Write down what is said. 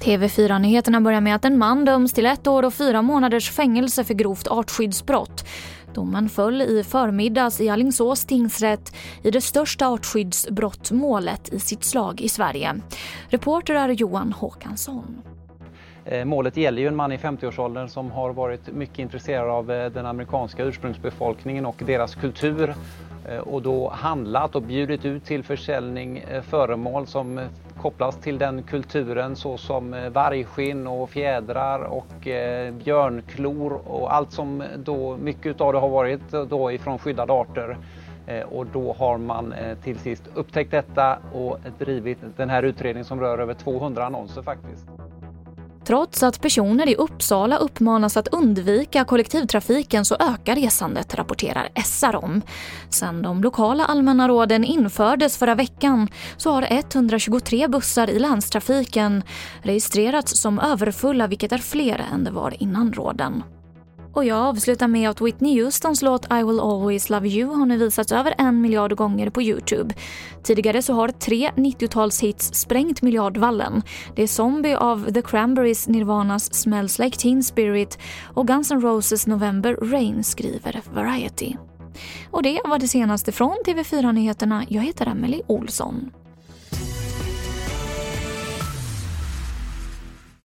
TV4-nyheterna börjar med att en man döms till ett år och fyra månaders fängelse för grovt artskyddsbrott. Domen föll i förmiddags i Allingsås tingsrätt i det största artskyddsbrottmålet i sitt slag i Sverige. Reporter är Johan Håkansson. Eh, målet gäller ju en man i 50-årsåldern som har varit mycket intresserad av eh, den amerikanska ursprungsbefolkningen och deras kultur eh, och då handlat och bjudit ut till försäljning föremål som kopplas till den kulturen såsom vargskinn och fjädrar och björnklor och allt som då mycket av det har varit då ifrån skyddade arter. Och då har man till sist upptäckt detta och drivit den här utredningen som rör över 200 annonser faktiskt. Trots att personer i Uppsala uppmanas att undvika kollektivtrafiken så ökar resandet, rapporterar SR om. Sedan de lokala allmänna råden infördes förra veckan så har 123 bussar i länstrafiken registrerats som överfulla vilket är fler än det var innan råden. Och jag avslutar med att Whitney Houstons låt I will always love you har nu visats över en miljard gånger på Youtube. Tidigare så har tre 90-talshits sprängt miljardvallen. Det är Zombie av The Cranberries, Nirvanas Smells Like Teen Spirit och Guns N' Roses November Rain skriver Variety. Och det var det senaste från TV4 Nyheterna. Jag heter Emily Olsson.